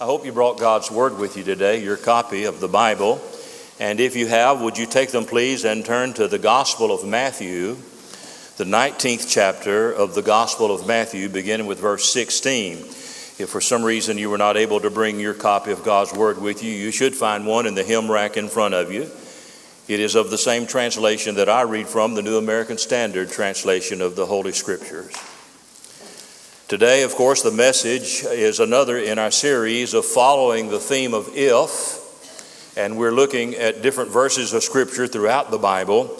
I hope you brought God's Word with you today, your copy of the Bible. And if you have, would you take them, please, and turn to the Gospel of Matthew, the 19th chapter of the Gospel of Matthew, beginning with verse 16. If for some reason you were not able to bring your copy of God's Word with you, you should find one in the hymn rack in front of you. It is of the same translation that I read from, the New American Standard translation of the Holy Scriptures. Today, of course, the message is another in our series of following the theme of if, and we're looking at different verses of Scripture throughout the Bible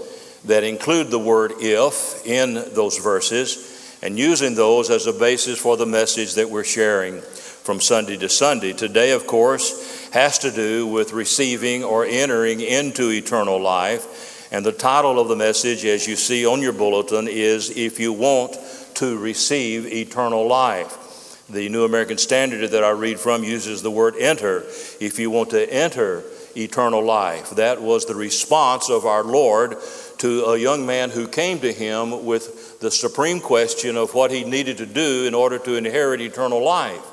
that include the word if in those verses and using those as a basis for the message that we're sharing from Sunday to Sunday. Today, of course, has to do with receiving or entering into eternal life. And the title of the message, as you see on your bulletin, is If You Want to receive eternal life. The New American Standard that I read from uses the word enter. If you want to enter eternal life, that was the response of our Lord to a young man who came to him with the supreme question of what he needed to do in order to inherit eternal life.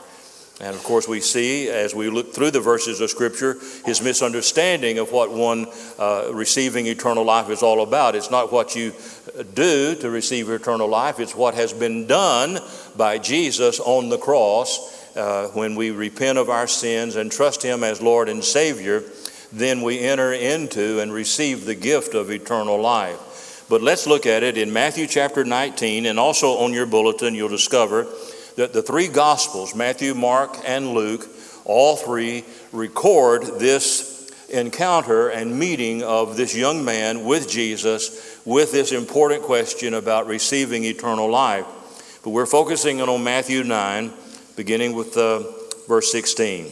And of course, we see as we look through the verses of Scripture his misunderstanding of what one uh, receiving eternal life is all about. It's not what you do to receive eternal life, it's what has been done by Jesus on the cross. Uh, when we repent of our sins and trust Him as Lord and Savior, then we enter into and receive the gift of eternal life. But let's look at it in Matthew chapter 19, and also on your bulletin, you'll discover that the three Gospels, Matthew, Mark, and Luke, all three record this encounter and meeting of this young man with Jesus with this important question about receiving eternal life. But we're focusing on Matthew 9, beginning with uh, verse 16.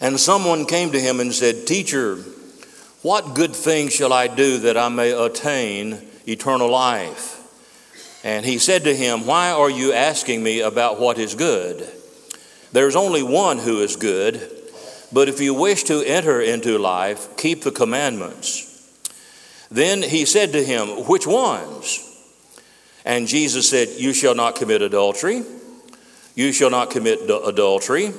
And someone came to him and said, Teacher, what good thing shall I do that I may attain eternal life? And he said to him, Why are you asking me about what is good? There's only one who is good, but if you wish to enter into life, keep the commandments. Then he said to him, Which ones? And Jesus said, You shall not commit adultery, you shall not commit adultery,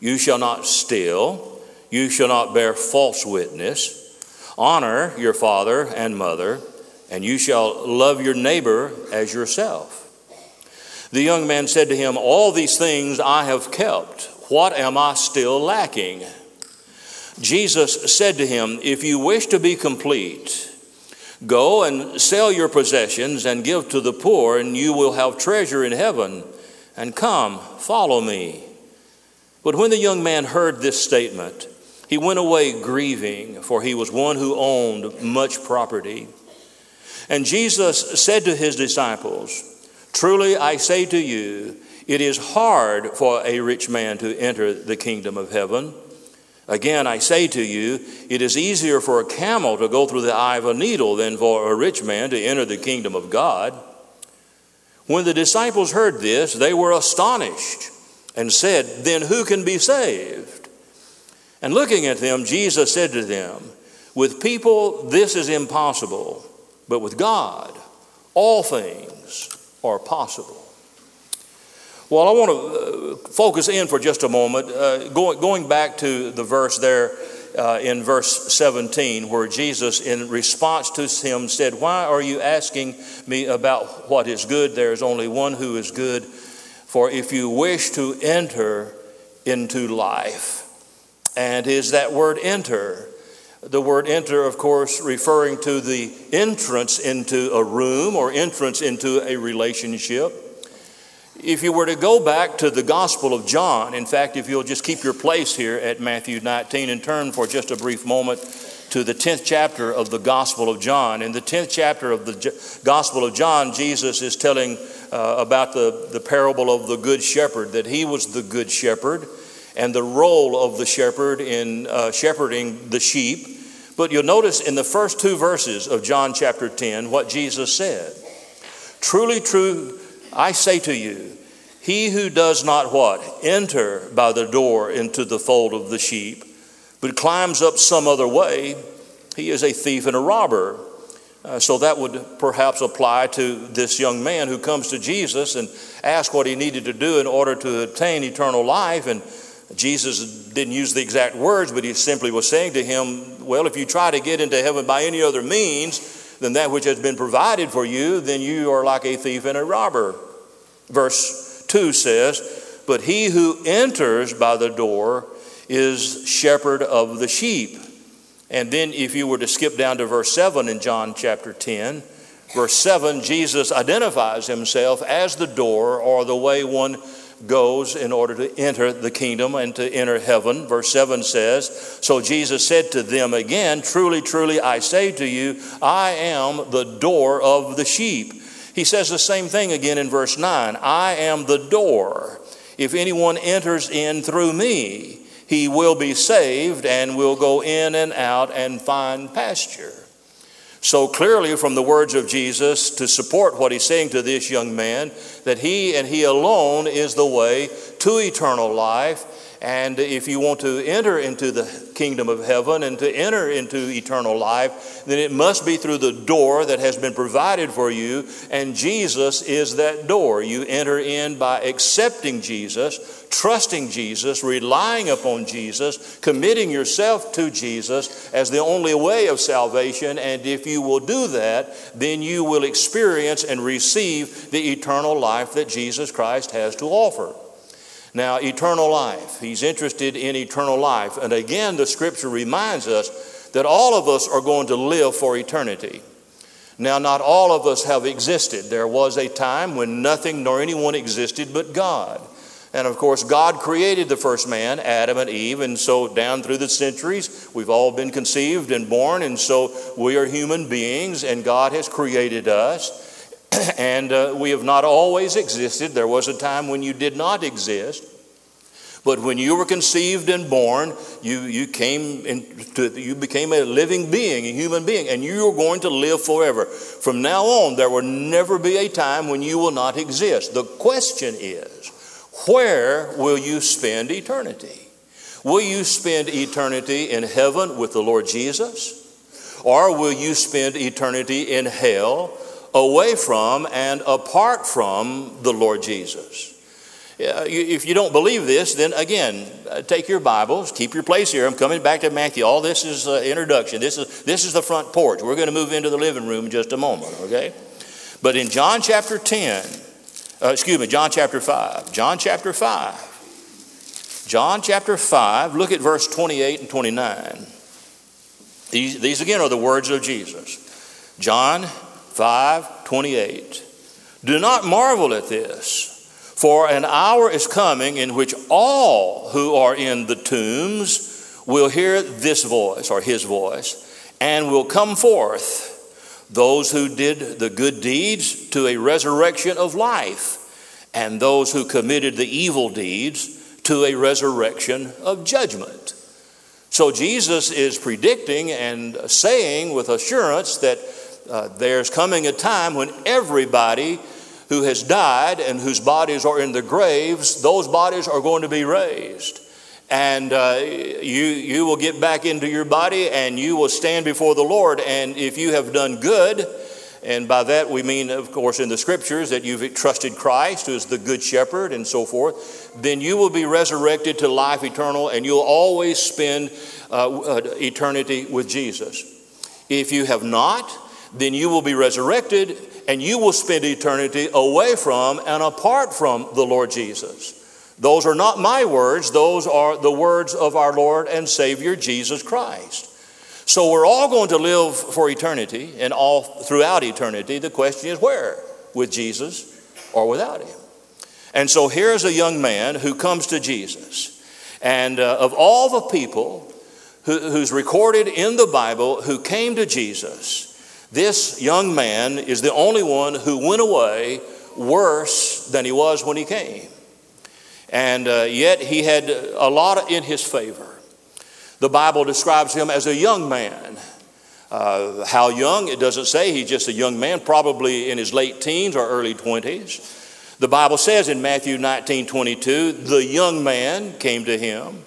you shall not steal, you shall not bear false witness, honor your father and mother and you shall love your neighbor as yourself. The young man said to him, All these things I have kept. What am I still lacking? Jesus said to him, If you wish to be complete, go and sell your possessions and give to the poor, and you will have treasure in heaven. And come, follow me. But when the young man heard this statement, he went away grieving, for he was one who owned much property. And Jesus said to his disciples, Truly I say to you, it is hard for a rich man to enter the kingdom of heaven. Again, I say to you, it is easier for a camel to go through the eye of a needle than for a rich man to enter the kingdom of God. When the disciples heard this, they were astonished and said, Then who can be saved? And looking at them, Jesus said to them, With people this is impossible but with God, all things are possible. Well, I want to uh, focus in for just a moment, uh, going, going back to the verse there uh, in verse 17, where Jesus, in response to him, said, Why are you asking me about what is good? There is only one who is good. For if you wish to enter into life, and is that word enter? The word enter, of course, referring to the entrance into a room or entrance into a relationship. If you were to go back to the Gospel of John, in fact, if you'll just keep your place here at Matthew 19 and turn for just a brief moment to the 10th chapter of the Gospel of John. In the 10th chapter of the Gospel of John, Jesus is telling uh, about the, the parable of the Good Shepherd, that he was the Good Shepherd and the role of the shepherd in uh, shepherding the sheep. But you'll notice in the first two verses of John chapter 10 what Jesus said. Truly, true, I say to you, he who does not what? Enter by the door into the fold of the sheep, but climbs up some other way, he is a thief and a robber. Uh, so that would perhaps apply to this young man who comes to Jesus and asks what he needed to do in order to attain eternal life. And Jesus didn't use the exact words, but he simply was saying to him, Well, if you try to get into heaven by any other means than that which has been provided for you, then you are like a thief and a robber. Verse 2 says, But he who enters by the door is shepherd of the sheep. And then, if you were to skip down to verse 7 in John chapter 10, verse 7, Jesus identifies himself as the door or the way one goes in order to enter the kingdom and to enter heaven. Verse 7 says, So Jesus said to them again, Truly, truly, I say to you, I am the door of the sheep. He says the same thing again in verse 9 I am the door. If anyone enters in through me, he will be saved and will go in and out and find pasture. So clearly, from the words of Jesus, to support what he's saying to this young man, that he and he alone is the way to eternal life. And if you want to enter into the kingdom of heaven and to enter into eternal life, then it must be through the door that has been provided for you. And Jesus is that door. You enter in by accepting Jesus, trusting Jesus, relying upon Jesus, committing yourself to Jesus as the only way of salvation. And if you will do that, then you will experience and receive the eternal life that Jesus Christ has to offer. Now, eternal life. He's interested in eternal life. And again, the scripture reminds us that all of us are going to live for eternity. Now, not all of us have existed. There was a time when nothing nor anyone existed but God. And of course, God created the first man, Adam and Eve, and so down through the centuries, we've all been conceived and born, and so we are human beings, and God has created us. and uh, we have not always existed. There was a time when you did not exist. But when you were conceived and born, you, you, came into, you became a living being, a human being, and you are going to live forever. From now on, there will never be a time when you will not exist. The question is, where will you spend eternity? Will you spend eternity in heaven with the Lord Jesus? Or will you spend eternity in hell away from and apart from the Lord Jesus? If you don't believe this, then again, uh, take your Bibles, keep your place here. I'm coming back to Matthew. All this is uh, introduction. This is, this is the front porch. We're going to move into the living room in just a moment, okay? But in John chapter 10, uh, excuse me, John chapter 5. John chapter 5. John chapter 5, look at verse 28 and 29. These, these again are the words of Jesus. John 5 28. Do not marvel at this, for an hour is coming in which all who are in the tombs will hear this voice or his voice and will come forth those who did the good deeds to a resurrection of life, and those who committed the evil deeds to a resurrection of judgment. So Jesus is predicting and saying with assurance that uh, there's coming a time when everybody who has died and whose bodies are in the graves, those bodies are going to be raised and uh, you, you will get back into your body and you will stand before the Lord. And if you have done good, and by that we mean, of course, in the scriptures that you've trusted Christ, who is the good shepherd, and so forth, then you will be resurrected to life eternal and you'll always spend uh, uh eternity with Jesus. If you have not, then you will be resurrected and you will spend eternity away from and apart from the Lord Jesus. Those are not my words, those are the words of our Lord and Savior Jesus Christ. So we're all going to live for eternity and all throughout eternity. The question is where? With Jesus or without him? And so here's a young man who comes to Jesus. And uh, of all the people who, who's recorded in the Bible who came to Jesus, this young man is the only one who went away worse than he was when he came and uh, yet he had a lot in his favor. The Bible describes him as a young man. Uh, how young? It doesn't say. He's just a young man, probably in his late teens or early 20s. The Bible says in Matthew 19 22, the young man came to him.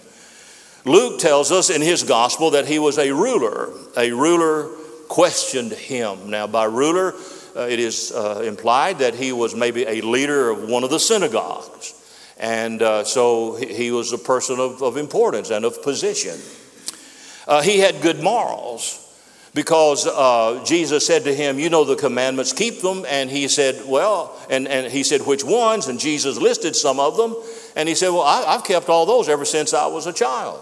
Luke tells us in his gospel that he was a ruler, a ruler questioned him. Now, by ruler, uh, it is uh, implied that he was maybe a leader of one of the synagogues. And uh, so he was a person of, of importance and of position. Uh, he had good morals because uh, Jesus said to him, You know the commandments, keep them. And he said, Well, and, and he said, Which ones? And Jesus listed some of them. And he said, Well, I, I've kept all those ever since I was a child.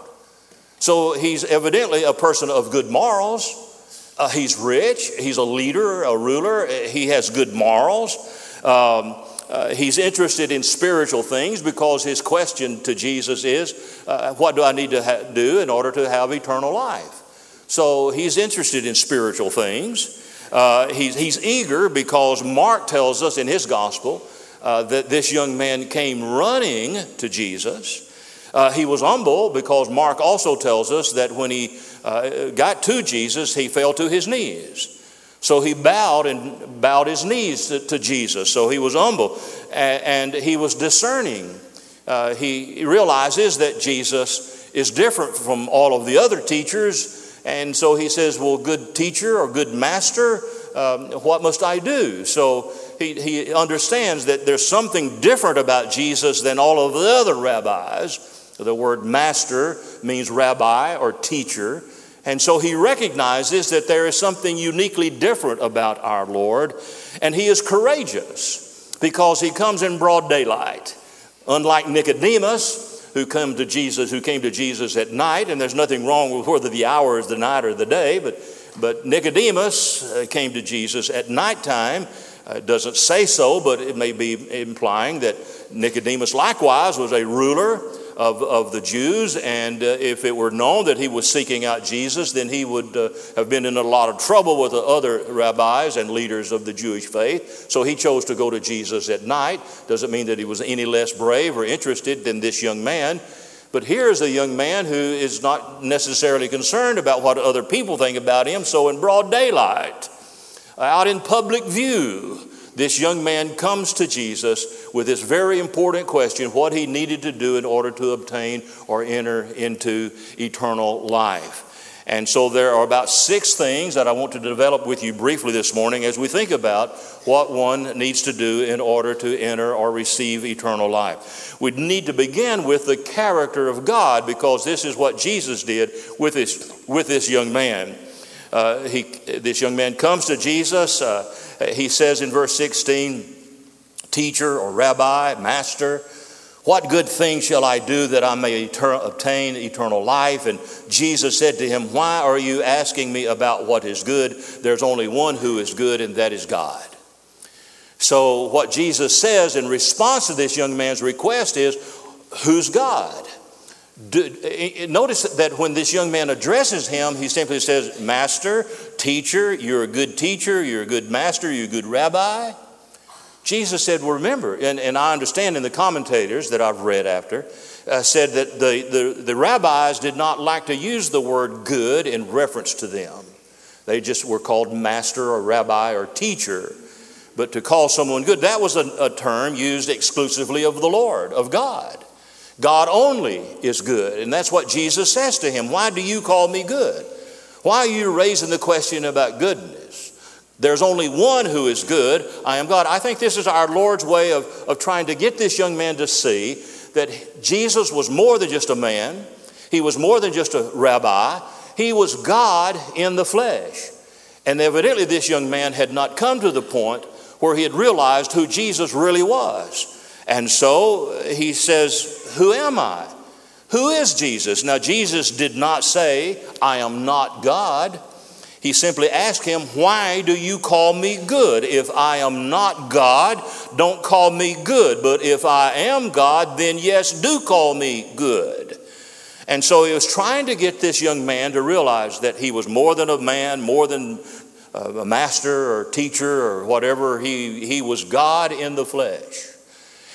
So he's evidently a person of good morals. Uh, he's rich, he's a leader, a ruler, he has good morals. Um, uh, he's interested in spiritual things because his question to Jesus is, uh, What do I need to ha- do in order to have eternal life? So he's interested in spiritual things. Uh, he's, he's eager because Mark tells us in his gospel uh, that this young man came running to Jesus. Uh, he was humble because Mark also tells us that when he uh, got to Jesus, he fell to his knees. So he bowed and bowed his knees to, to Jesus. So he was humble and, and he was discerning. Uh, he realizes that Jesus is different from all of the other teachers and so he says, Well, good teacher or good master, um, what must I do? So he, he understands that there's something different about Jesus than all of the other rabbis. The word master means rabbi or teacher. And so he recognizes that there is something uniquely different about our Lord. And he is courageous because he comes in broad daylight. Unlike Nicodemus, who come to Jesus, who came to Jesus at night, and there's nothing wrong with whether the hour is the night or the day, but, but Nicodemus uh, came to Jesus at nighttime. Uh, it doesn't say so, but it may be implying that Nicodemus likewise was a ruler of, of the Jews. And uh, if it were known that he was seeking out Jesus, then he would uh, have been in a lot of trouble with the other rabbis and leaders of the Jewish faith. So he chose to go to Jesus at night. Doesn't mean that he was any less brave or interested than this young man. But here's a young man who is not necessarily concerned about what other people think about him. So, in broad daylight, out in public view, this young man comes to Jesus with this very important question what he needed to do in order to obtain or enter into eternal life. And so there are about six things that I want to develop with you briefly this morning as we think about what one needs to do in order to enter or receive eternal life. We need to begin with the character of God because this is what Jesus did with this, with this young man. Uh, he, this young man comes to Jesus. Uh, he says in verse 16, Teacher or Rabbi, Master, what good thing shall I do that I may etern- obtain eternal life? And Jesus said to him, Why are you asking me about what is good? There's only one who is good, and that is God. So, what Jesus says in response to this young man's request is, Who's God? Do, notice that when this young man addresses him, he simply says, Master, teacher, you're a good teacher, you're a good master, you're a good rabbi. Jesus said, Well, remember, and, and I understand in the commentators that I've read after, uh, said that the, the, the rabbis did not like to use the word good in reference to them. They just were called master or rabbi or teacher. But to call someone good, that was a, a term used exclusively of the Lord, of God. God only is good. And that's what Jesus says to him. Why do you call me good? Why are you raising the question about goodness? There's only one who is good. I am God. I think this is our Lord's way of, of trying to get this young man to see that Jesus was more than just a man, he was more than just a rabbi, he was God in the flesh. And evidently, this young man had not come to the point where he had realized who Jesus really was. And so he says, Who am I? Who is Jesus? Now, Jesus did not say, I am not God. He simply asked him, Why do you call me good? If I am not God, don't call me good. But if I am God, then yes, do call me good. And so he was trying to get this young man to realize that he was more than a man, more than uh, a master or teacher or whatever. He, he was God in the flesh.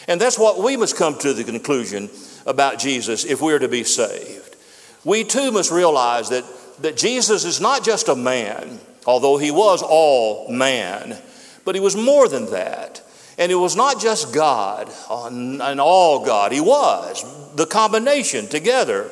And that's what we must come to the conclusion about Jesus if we're to be saved. We too must realize that, that Jesus is not just a man, although he was all man, but he was more than that. And it was not just God uh, and all God, he was the combination together.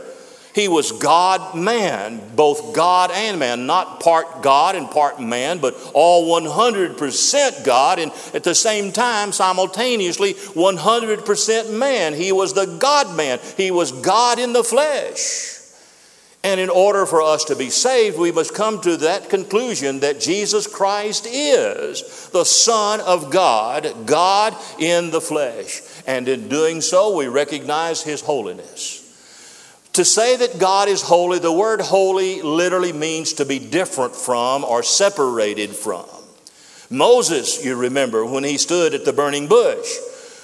He was God man, both God and man, not part God and part man, but all 100% God, and at the same time, simultaneously, 100% man. He was the God man, He was God in the flesh. And in order for us to be saved, we must come to that conclusion that Jesus Christ is the Son of God, God in the flesh. And in doing so, we recognize His holiness. To say that God is holy, the word holy literally means to be different from or separated from. Moses, you remember, when he stood at the burning bush,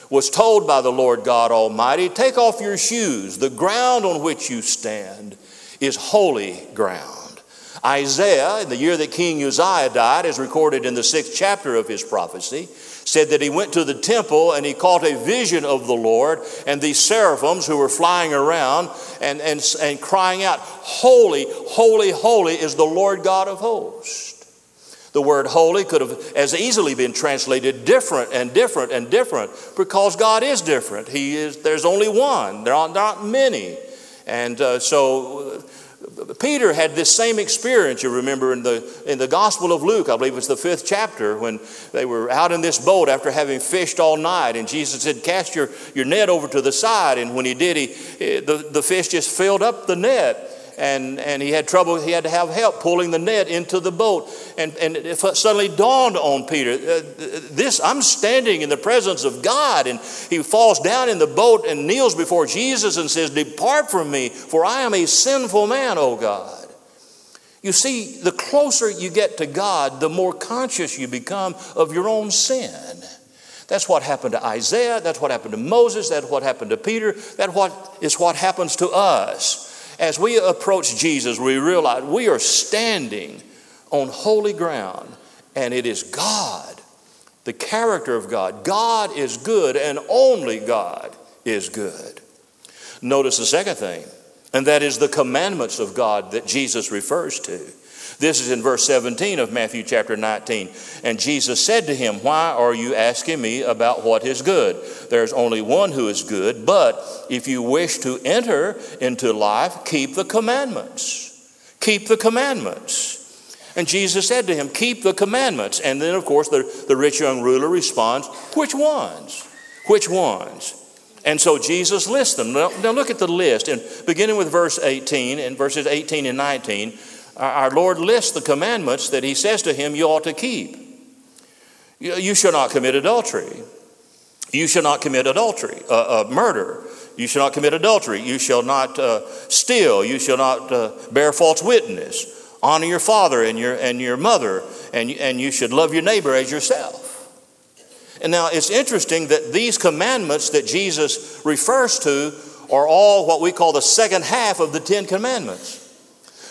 was told by the Lord God Almighty, Take off your shoes. The ground on which you stand is holy ground. Isaiah, in the year that King Uzziah died, as recorded in the sixth chapter of his prophecy, said that he went to the temple and he caught a vision of the Lord and these seraphims who were flying around and, and, and crying out, Holy, holy, holy is the Lord God of hosts. The word holy could have as easily been translated different and different and different because God is different. He is, there's only one, there are not many. And uh, so Peter had this same experience, you remember, in the, in the Gospel of Luke, I believe it's the fifth chapter, when they were out in this boat after having fished all night. And Jesus said, Cast your, your net over to the side. And when he did, he, eh, the, the fish just filled up the net and, and he had trouble, he had to have help pulling the net into the boat. And, and it suddenly dawned on Peter, uh, this, I'm standing in the presence of God. And he falls down in the boat and kneels before Jesus and says, Depart from me, for I am a sinful man, O God. You see, the closer you get to God, the more conscious you become of your own sin. That's what happened to Isaiah. That's what happened to Moses. That's what happened to Peter. That what is what happens to us as we approach Jesus, we realize we are standing on holy ground, and it is God, the character of God. God is good, and only God is good. Notice the second thing, and that is the commandments of God that Jesus refers to. This is in verse 17 of Matthew chapter 19. And Jesus said to him, Why are you asking me about what is good? There's only one who is good, but if you wish to enter into life, keep the commandments. Keep the commandments. And Jesus said to him, Keep the commandments. And then, of course, the, the rich young ruler responds, Which ones? Which ones? And so Jesus lists them. Now, now look at the list, and beginning with verse 18 and verses 18 and 19 our Lord lists the commandments that He says to him you ought to keep. You shall not commit adultery. You shall not commit adultery, uh, uh, murder. You shall not commit adultery. You shall not uh, steal. You shall not uh, bear false witness. Honor your father and your, and your mother, and, and you should love your neighbor as yourself. And now it's interesting that these commandments that Jesus refers to are all what we call the second half of the Ten Commandments.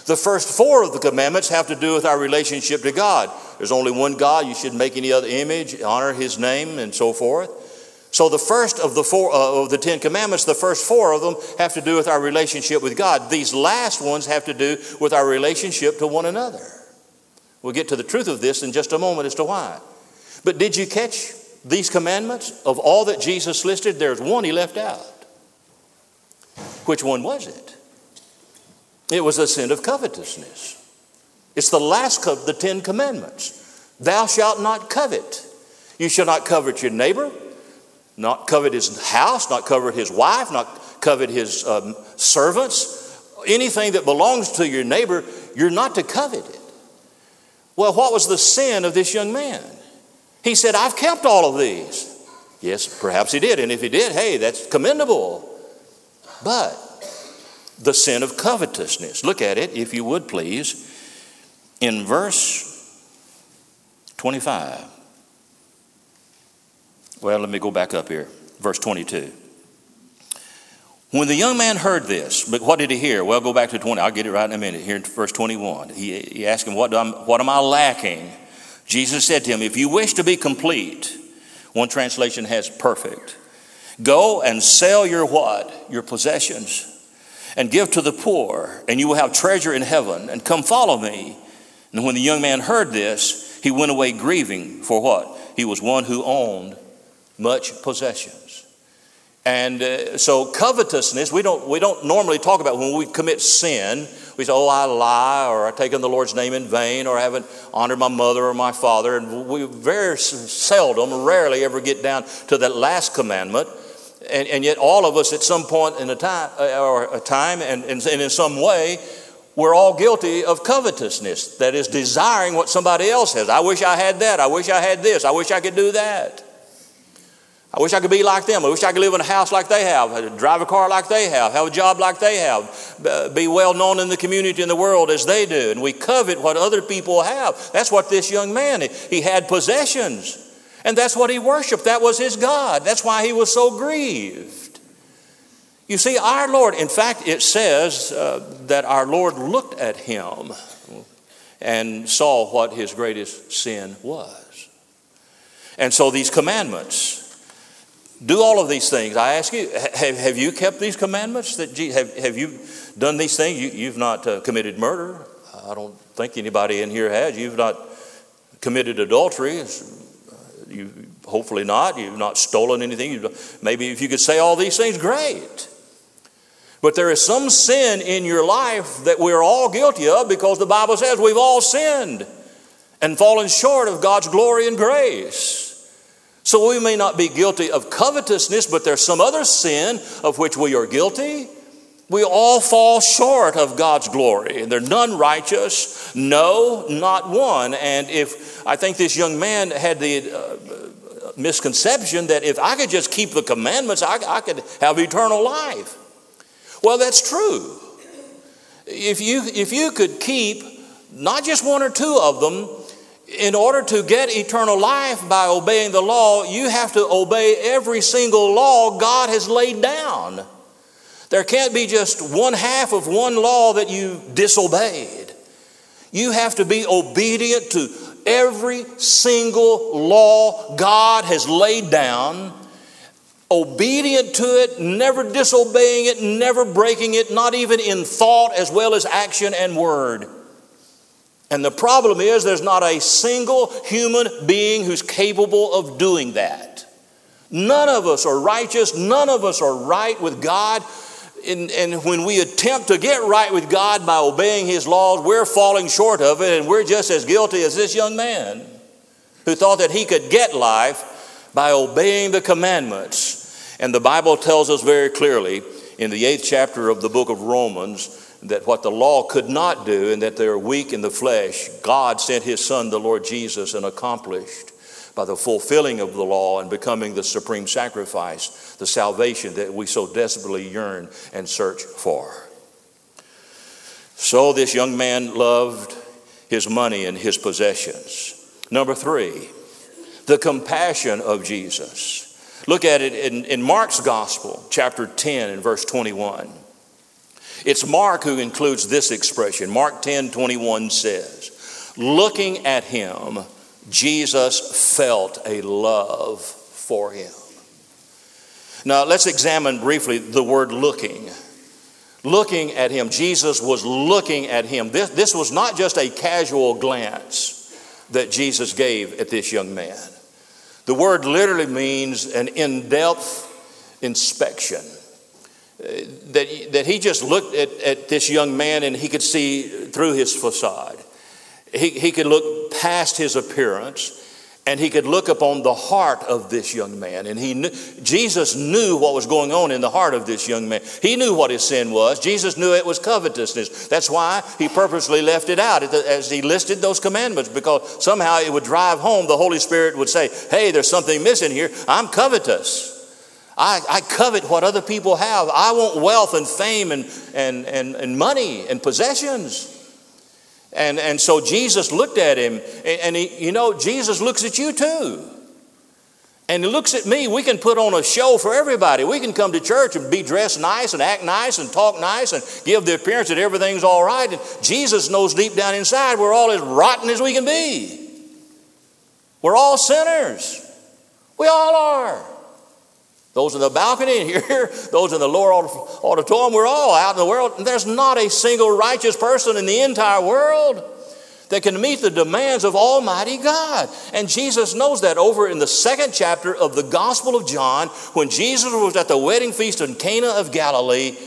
The first four of the commandments have to do with our relationship to God. There's only one God. You shouldn't make any other image, honor his name, and so forth. So the first of the four uh, of the Ten Commandments, the first four of them have to do with our relationship with God. These last ones have to do with our relationship to one another. We'll get to the truth of this in just a moment as to why. But did you catch these commandments? Of all that Jesus listed, there's one he left out. Which one was it? It was a sin of covetousness. It's the last of the Ten Commandments. Thou shalt not covet. You shall not covet your neighbor, not covet his house, not covet his wife, not covet his um, servants. Anything that belongs to your neighbor, you're not to covet it. Well, what was the sin of this young man? He said, I've kept all of these. Yes, perhaps he did. And if he did, hey, that's commendable. But the sin of covetousness. Look at it, if you would please, in verse 25. Well, let me go back up here. Verse 22. When the young man heard this, but what did he hear? Well, go back to 20. I'll get it right in a minute. Here in verse 21. He, he asked him, what, what am I lacking? Jesus said to him, If you wish to be complete, one translation has perfect, go and sell your what? Your possessions and give to the poor, and you will have treasure in heaven, and come follow me. And when the young man heard this, he went away grieving for what? He was one who owned much possessions. And uh, so covetousness, we don't, we don't normally talk about when we commit sin. We say, oh, I lie, or I taken the Lord's name in vain, or I haven't honored my mother or my father. And we very seldom, rarely ever get down to that last commandment. And, and yet all of us at some point in a time, uh, or a time and, and, and in some way, we're all guilty of covetousness, that is, desiring what somebody else has. I wish I had that. I wish I had this. I wish I could do that. I wish I could be like them. I wish I could live in a house like they have, drive a car like they have, have a job like they have, be well known in the community and the world as they do. And we covet what other people have. That's what this young man, he had possessions. And that's what he worshiped. That was his God. That's why he was so grieved. You see, our Lord, in fact, it says uh, that our Lord looked at him and saw what his greatest sin was. And so these commandments, do all of these things. I ask you, have, have you kept these commandments? That have, have you done these things? You, have not uh, committed murder. I don't think anybody in here has. You've not committed adultery. You, hopefully not. You've not stolen anything. You've, maybe if you could say all these things, great. But there is some sin in your life that we're all guilty of because the Bible says we've all sinned and fallen short of God's glory and grace. So we may not be guilty of covetousness, but there's some other sin of which we are guilty. We all fall short of God's glory, and there's none righteous, no, not one. And if I think this young man had the uh, misconception that if I could just keep the commandments, I, I could have eternal life. Well, that's true. If you, if you could keep not just one or two of them, in order to get eternal life by obeying the law, you have to obey every single law God has laid down. There can't be just one half of one law that you disobeyed. You have to be obedient to every single law God has laid down, obedient to it, never disobeying it, never breaking it, not even in thought as well as action and word. And the problem is, there's not a single human being who's capable of doing that. None of us are righteous, none of us are right with God. And, and, when we attempt to get right with God by obeying His laws, we're falling short of it, and we're just as guilty as this young man who thought that he could get life by obeying the commandments. And the Bible tells us very clearly in the eighth chapter of the book of Romans that what the law could not do and that they're weak in the flesh, God sent his son, the Lord Jesus, and accomplished by the fulfilling of the law and becoming the supreme sacrifice, the salvation that we so desperately yearn and search for. So this young man loved his money and his possessions. Number three, the compassion of Jesus. Look at it in, in Mark's Gospel, chapter 10, and verse 21. It's Mark who includes this expression. Mark 10 21 says, Looking at him, Jesus felt a love for him. Now, let's examine briefly the word looking. Looking at him, Jesus was looking at him. This, this was not just a casual glance that Jesus gave at this young man. The word literally means an in depth inspection uh, that, that he just looked at, at this young man and he could see through his facade. He, he could look past his appearance and he could look upon the heart of this young man. And he knew, Jesus knew what was going on in the heart of this young man. He knew what his sin was. Jesus knew it was covetousness. That's why he purposely left it out as he listed those commandments, because somehow it would drive home. The Holy Spirit would say, Hey, there's something missing here. I'm covetous. I, I covet what other people have. I want wealth and fame and, and, and, and money and possessions. And, and so Jesus looked at him, and he, you know, Jesus looks at you too. And he looks at me. We can put on a show for everybody. We can come to church and be dressed nice and act nice and talk nice and give the appearance that everything's all right. And Jesus knows deep down inside we're all as rotten as we can be. We're all sinners. We all are. Those in the balcony here, those in the lower auditorium, we're all out in the world. And there's not a single righteous person in the entire world. that can meet the demands of Almighty God. And Jesus knows that over in the second chapter of the Gospel of John, when Jesus was at the wedding feast in Cana of Galilee,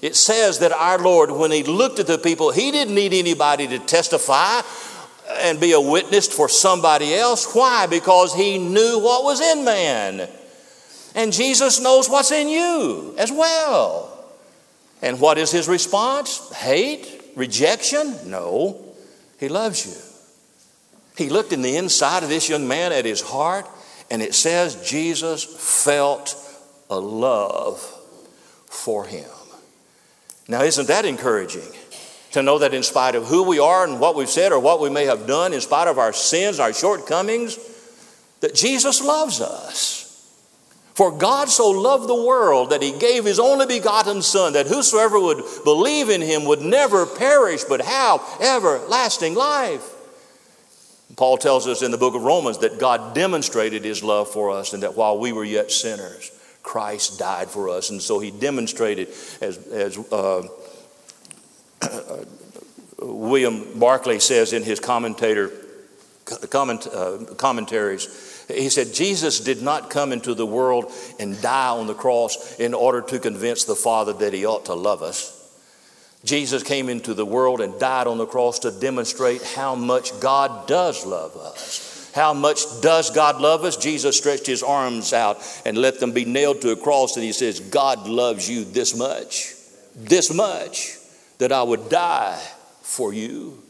it says that our Lord, when He looked at the people, He didn't need anybody to testify and be a witness for somebody else. Why? Because He knew what was in man. And Jesus knows what's in you as well. And what is His response? Hate? Rejection? No. He loves you. He looked in the inside of this young man at his heart, and it says Jesus felt a love for him. Now, isn't that encouraging? To know that in spite of who we are and what we've said or what we may have done, in spite of our sins, our shortcomings, that Jesus loves us. For God so loved the world that he gave his only begotten Son, that whosoever would believe in him would never perish, but have everlasting life. Paul tells us in the book of Romans that God demonstrated his love for us, and that while we were yet sinners, Christ died for us. And so he demonstrated, as, as uh, William Barclay says in his commentator, comment, uh, commentaries, he said, Jesus did not come into the world and die on the cross in order to convince the Father that he ought to love us. Jesus came into the world and died on the cross to demonstrate how much God does love us. How much does God love us? Jesus stretched his arms out and let them be nailed to a cross, and he says, God loves you this much, this much, that I would die for you.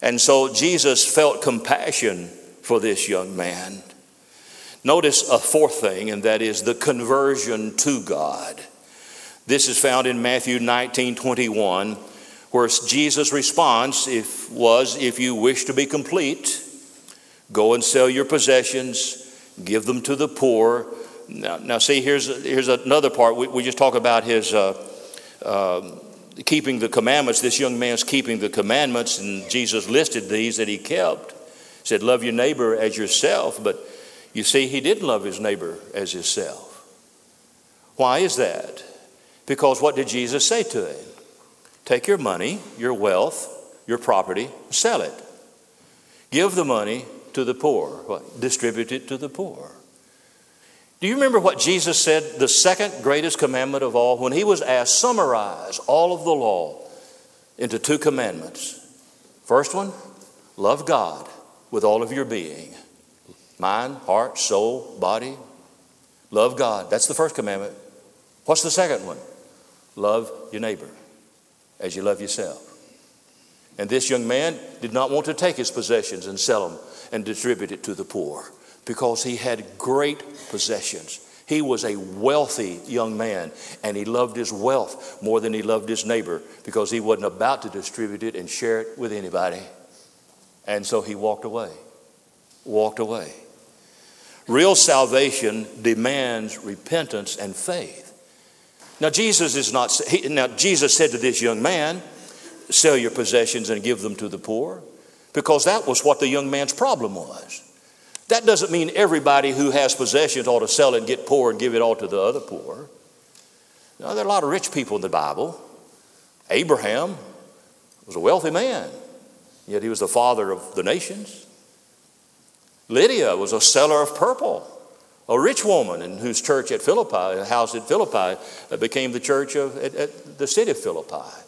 And so Jesus felt compassion for this young man. Notice a fourth thing, and that is the conversion to God. This is found in Matthew 19 21, where Jesus' response if, was, If you wish to be complete, go and sell your possessions, give them to the poor. Now, now see, here's, here's another part. We, we just talk about his. Uh, uh, keeping the commandments, this young man's keeping the commandments, and Jesus listed these that he kept He said, Love your neighbor as yourself. But you see, he didn't love his neighbor as himself. Why is that? Because what did Jesus say to him? Take your money, your wealth, your property, sell it. Give the money to the poor. What? Distribute it to the poor. Do you remember what Jesus said, the second greatest commandment of all, when he was asked, summarize all of the law into two commandments? First one, love God with all of your being mind, heart, soul, body. Love God. That's the first commandment. What's the second one? Love your neighbor as you love yourself. And this young man did not want to take his possessions and sell them and distribute it to the poor because he had great possessions. He was a wealthy young man and he loved his wealth more than he loved his neighbor because he wasn't about to distribute it and share it with anybody. And so he walked away. Walked away. Real salvation demands repentance and faith. Now Jesus is not he, now Jesus said to this young man, sell your possessions and give them to the poor because that was what the young man's problem was. That doesn't mean everybody who has possessions ought to sell and get poor and give it all to the other poor. Now, there are a lot of rich people in the Bible. Abraham was a wealthy man. Yet he was the father of the nations. Lydia was a seller of purple, a rich woman in whose church at Philippi, a house at Philippi, uh, became the church of at, at the city of Philippi.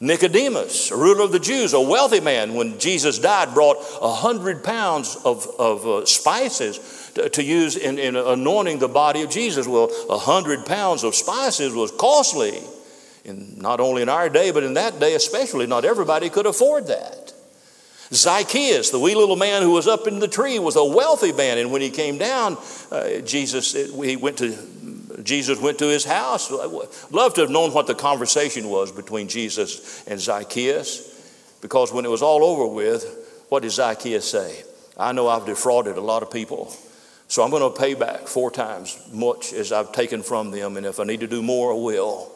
Nicodemus, a ruler of the Jews, a wealthy man, when Jesus died, brought a hundred pounds of, of uh, spices to, to use in, in, anointing the body of Jesus. Well, a hundred pounds of spices was costly, in, not only in our day, but in that day especially. Not everybody could afford that. Zacchaeus, the wee little man who was up in the tree, was a wealthy man, and when he came down, uh, Jesus he went to Jesus went to his house. Love to have known what the conversation was between Jesus and Zacchaeus, because when it was all over with, what did Zacchaeus say? I know I've defrauded a lot of people, so I'm going to pay back four times much as I've taken from them, and if I need to do more, I will.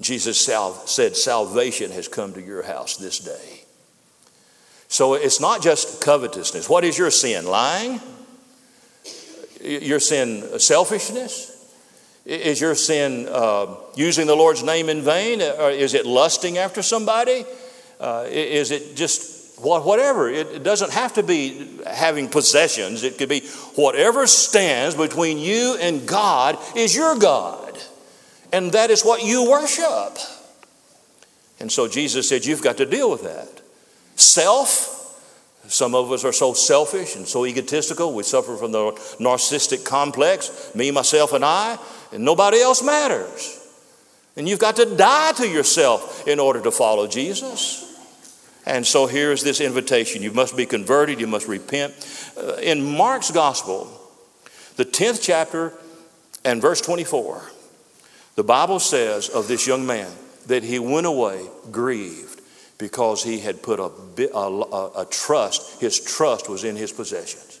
Jesus said, Salvation has come to your house this day. So it's not just covetousness. What is your sin? Lying? Your sin selfishness? Is your sin uh, using the Lord's name in vain? Or is it lusting after somebody? Uh, is it just whatever. It doesn't have to be having possessions. It could be whatever stands between you and God is your God. And that is what you worship. And so Jesus said, You've got to deal with that. Self, some of us are so selfish and so egotistical. We suffer from the narcissistic complex me, myself, and I, and nobody else matters. And you've got to die to yourself in order to follow Jesus. And so here's this invitation you must be converted, you must repent. Uh, in Mark's gospel, the 10th chapter and verse 24, the Bible says of this young man that he went away grieved because he had put a, a, a, trust, his trust was in his possessions.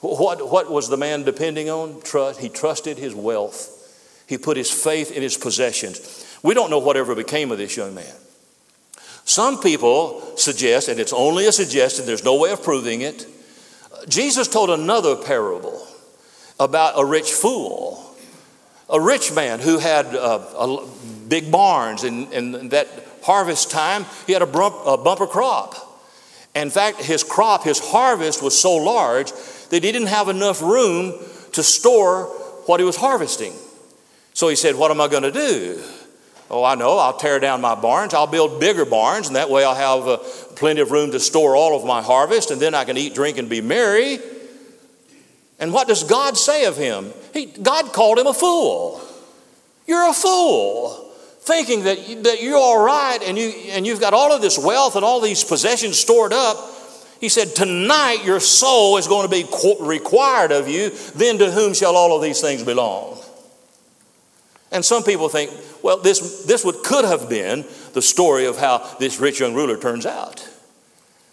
What, what was the man depending on? Trust. He trusted his wealth. He put his faith in his possessions. We don't know whatever became of this young man. Some people suggest, and it's only a suggestion, there's no way of proving it. Jesus told another parable about a rich fool, a rich man who had uh, a, big barns, and, and that harvest time, he had a, a bumper crop. In fact, his crop, his harvest was so large that he didn't have enough room to store what he was harvesting. So he said, What am I going to do? Oh, I know, I'll tear down my barns. I'll build bigger barns, and that way I'll have uh, plenty of room to store all of my harvest, and then I can eat, drink, and be merry. And what does God say of him? He, God called him a fool. You're a fool. Thinking that, that you're all right and, you, and you've got all of this wealth and all these possessions stored up. He said, Tonight your soul is going to be required of you. Then to whom shall all of these things belong? And some people think, well, this, this would, could have been the story of how this rich young ruler turns out.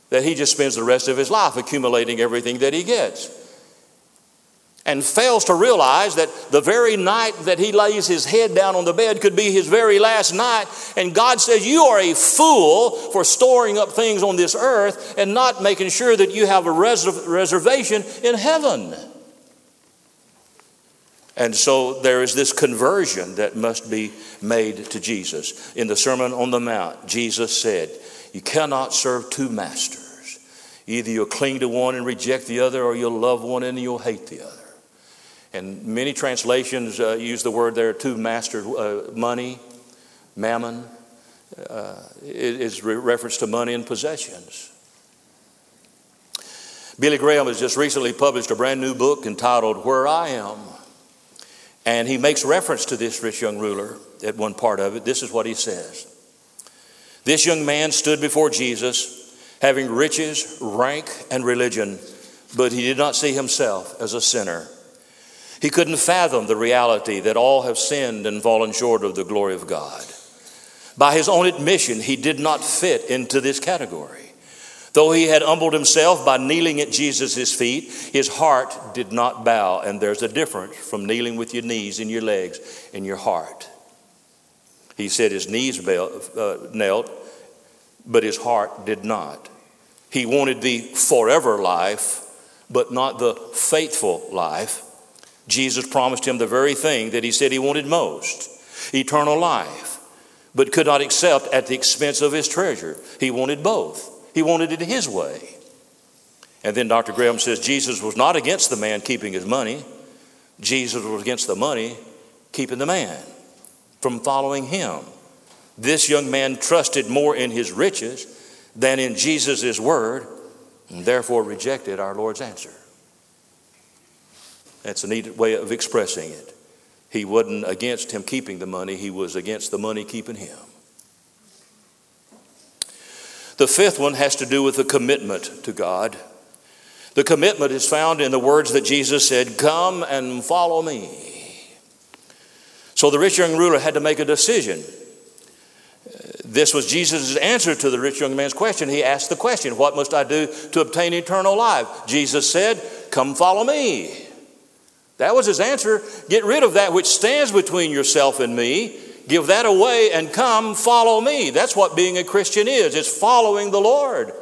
That he just spends the rest of his life accumulating everything that he gets. And fails to realize that the very night that he lays his head down on the bed could be his very last night. And God says, You are a fool for storing up things on this earth and not making sure that you have a res- reservation in heaven. And so there is this conversion that must be made to Jesus. In the Sermon on the Mount, Jesus said, You cannot serve two masters. Either you'll cling to one and reject the other, or you'll love one and you'll hate the other. And many translations uh, use the word there, two masters, uh, money, mammon, uh, is re- reference to money and possessions. Billy Graham has just recently published a brand new book entitled Where I Am. And he makes reference to this rich young ruler at one part of it. This is what he says This young man stood before Jesus, having riches, rank, and religion, but he did not see himself as a sinner. He couldn't fathom the reality that all have sinned and fallen short of the glory of God. By his own admission, he did not fit into this category. Though he had humbled himself by kneeling at Jesus' feet, his heart did not bow. And there's a difference from kneeling with your knees and your legs and your heart. He said his knees uh, knelt, but his heart did not. He wanted the forever life, but not the faithful life. Jesus promised him the very thing that he said he wanted most eternal life, but could not accept at the expense of his treasure. He wanted both. He wanted it his way. And then Dr. Graham says Jesus was not against the man keeping his money, Jesus was against the money keeping the man from following him. This young man trusted more in his riches than in Jesus' word, and therefore rejected our Lord's answer. That's a neat way of expressing it. He wasn't against him keeping the money, he was against the money keeping him. The fifth one has to do with the commitment to God. The commitment is found in the words that Jesus said, Come and follow me. So the rich young ruler had to make a decision. This was Jesus' answer to the rich young man's question. He asked the question, What must I do to obtain eternal life? Jesus said, Come follow me. That was his answer. Get rid of that which stands between yourself and me Give that away and come follow me. That's what being a Christian is. It's following the Lord.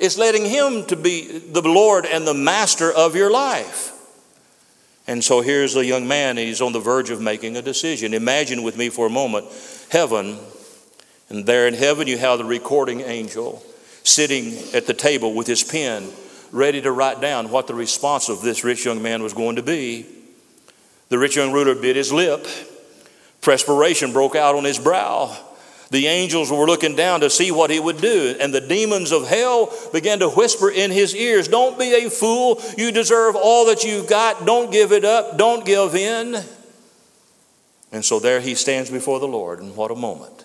It's letting Him to be the Lord and the master of your life. And so here's a young man, he's on the verge of making a decision. Imagine with me for a moment heaven, and there in heaven you have the recording angel sitting at the table with his pen, ready to write down what the response of this rich young man was going to be. The rich young ruler bit his lip. Perspiration broke out on his brow. The angels were looking down to see what he would do, and the demons of hell began to whisper in his ears Don't be a fool. You deserve all that you've got. Don't give it up. Don't give in. And so there he stands before the Lord, and what a moment!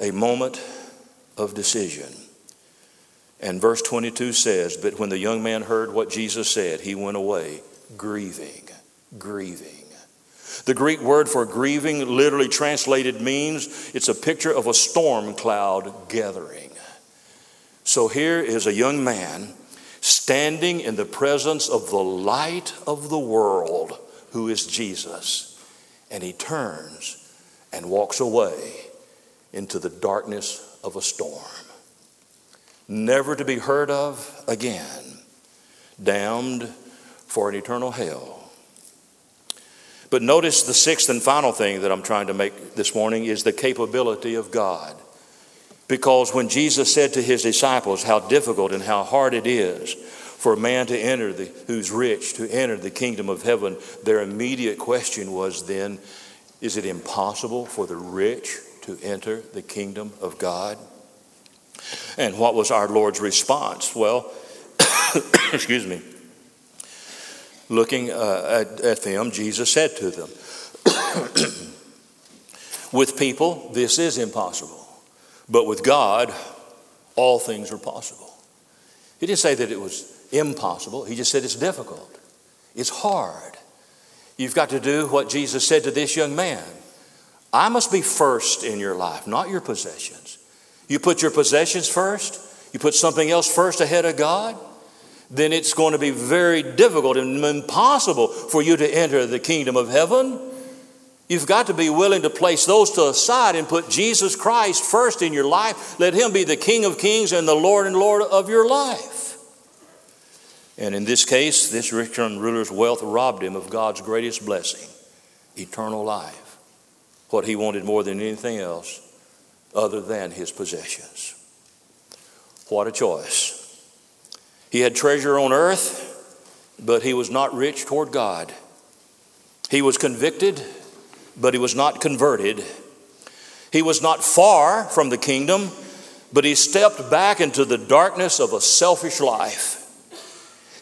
A moment of decision. And verse 22 says, But when the young man heard what Jesus said, he went away grieving, grieving. The Greek word for grieving, literally translated, means it's a picture of a storm cloud gathering. So here is a young man standing in the presence of the light of the world, who is Jesus. And he turns and walks away into the darkness of a storm. Never to be heard of again, damned for an eternal hell. But notice the sixth and final thing that I'm trying to make this morning is the capability of God. Because when Jesus said to his disciples how difficult and how hard it is for a man to enter the, who's rich to enter the kingdom of heaven, their immediate question was then, is it impossible for the rich to enter the kingdom of God? And what was our Lord's response? Well, excuse me. Looking uh, at, at them, Jesus said to them, With people, this is impossible, but with God, all things are possible. He didn't say that it was impossible, he just said it's difficult, it's hard. You've got to do what Jesus said to this young man I must be first in your life, not your possessions. You put your possessions first, you put something else first ahead of God, then it's going to be very difficult and impossible for you to enter the kingdom of heaven. You've got to be willing to place those to the side and put Jesus Christ first in your life. Let Him be the King of kings and the Lord and Lord of your life. And in this case, this rich young ruler's wealth robbed him of God's greatest blessing eternal life. What he wanted more than anything else other than his possessions. What a choice. He had treasure on earth, but he was not rich toward God. He was convicted, but he was not converted. He was not far from the kingdom, but he stepped back into the darkness of a selfish life.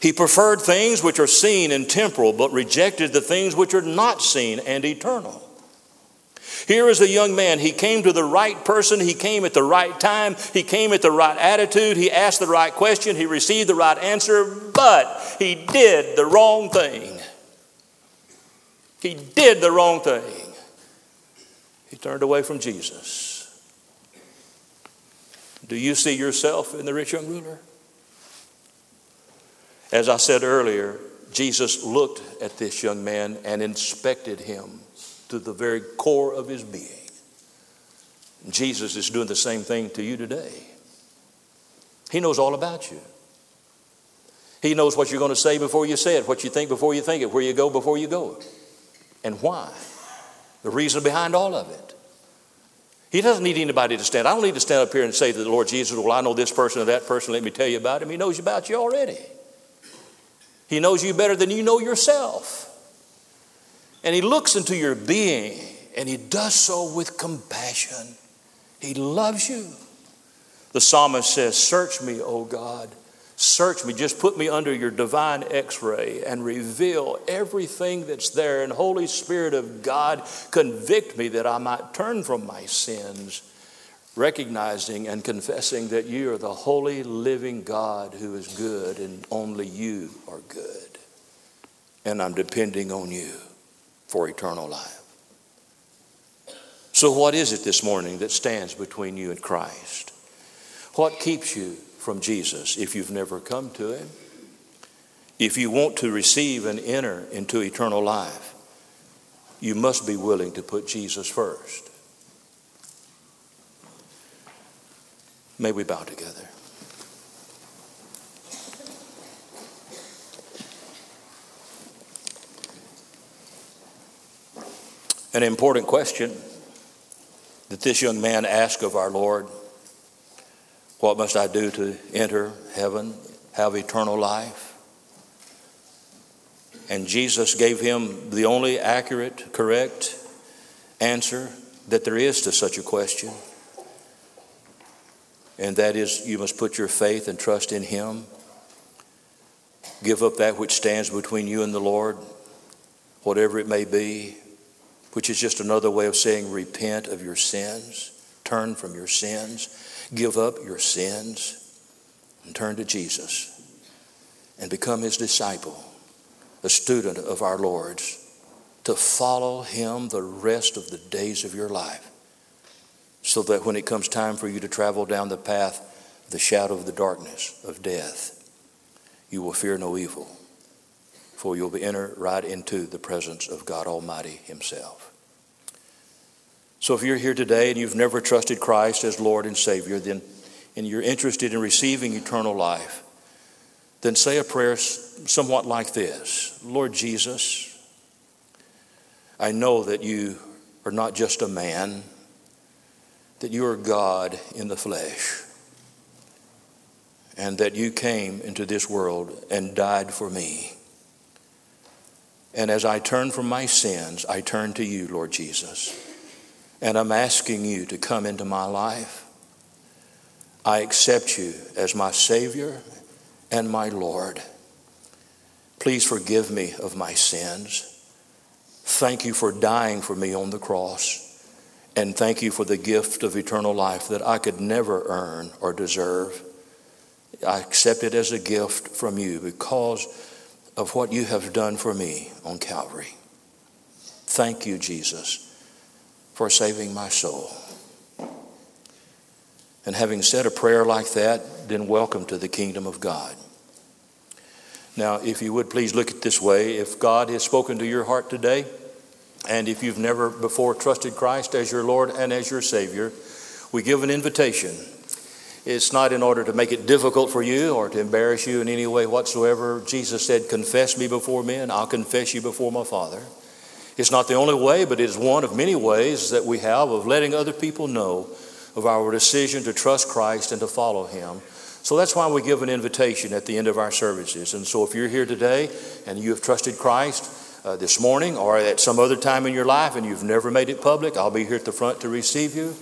He preferred things which are seen and temporal, but rejected the things which are not seen and eternal. Here is a young man. He came to the right person. He came at the right time. He came at the right attitude. He asked the right question. He received the right answer, but he did the wrong thing. He did the wrong thing. He turned away from Jesus. Do you see yourself in the rich young ruler? As I said earlier, Jesus looked at this young man and inspected him to the very core of his being. Jesus is doing the same thing to you today. He knows all about you. He knows what you're going to say before you say it, what you think before you think it, where you go before you go, and why. The reason behind all of it. He doesn't need anybody to stand. I don't need to stand up here and say to the Lord Jesus, Well, I know this person or that person, let me tell you about him. He knows about you already. He knows you better than you know yourself. And He looks into your being and He does so with compassion. He loves you. The psalmist says, Search me, O God. Search me. Just put me under your divine x ray and reveal everything that's there. And Holy Spirit of God, convict me that I might turn from my sins, recognizing and confessing that you are the holy, living God who is good and only you are good. And I'm depending on you for eternal life. So, what is it this morning that stands between you and Christ? What keeps you from Jesus if you've never come to Him? If you want to receive and enter into eternal life, you must be willing to put Jesus first. May we bow together. An important question that this young man asked of our Lord What must I do to enter heaven, have eternal life? And Jesus gave him the only accurate, correct answer that there is to such a question. And that is, you must put your faith and trust in Him. Give up that which stands between you and the Lord, whatever it may be, which is just another way of saying repent of your sins, turn from your sins, give up your sins, and turn to Jesus and become His disciple, a student of our Lord's, to follow Him the rest of the days of your life so that when it comes time for you to travel down the path, the shadow of the darkness of death, you will fear no evil, for you'll be enter right into the presence of God Almighty Himself. So if you're here today and you've never trusted Christ as Lord and Savior, then and you're interested in receiving eternal life, then say a prayer somewhat like this Lord Jesus, I know that you are not just a man that you are God in the flesh and that you came into this world and died for me. And as I turn from my sins, I turn to you, Lord Jesus. And I'm asking you to come into my life. I accept you as my Savior and my Lord. Please forgive me of my sins. Thank you for dying for me on the cross. And thank you for the gift of eternal life that I could never earn or deserve. I accept it as a gift from you because of what you have done for me on Calvary. Thank you, Jesus, for saving my soul. And having said a prayer like that, then welcome to the kingdom of God. Now, if you would please look at this way, if God has spoken to your heart today, and if you've never before trusted Christ as your Lord and as your Savior, we give an invitation. It's not in order to make it difficult for you or to embarrass you in any way whatsoever. Jesus said, Confess me before men, I'll confess you before my Father. It's not the only way, but it is one of many ways that we have of letting other people know of our decision to trust Christ and to follow Him. So that's why we give an invitation at the end of our services. And so if you're here today and you have trusted Christ, uh, this morning or at some other time in your life and you've never made it public, I'll be here at the front to receive you.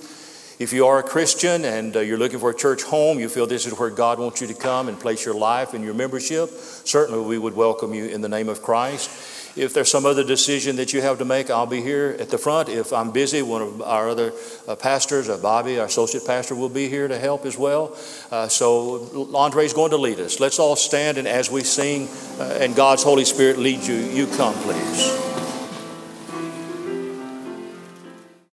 If you are a Christian and uh, you're looking for a church home, you feel this is where God wants you to come and place your life and your membership, certainly we would welcome you in the name of Christ. If there's some other decision that you have to make, I'll be here at the front. If I'm busy, one of our other uh, pastors, uh, Bobby, our associate pastor, will be here to help as well. Uh, so Andre's going to lead us. Let's all stand, and as we sing uh, and God's Holy Spirit leads you, you come, please.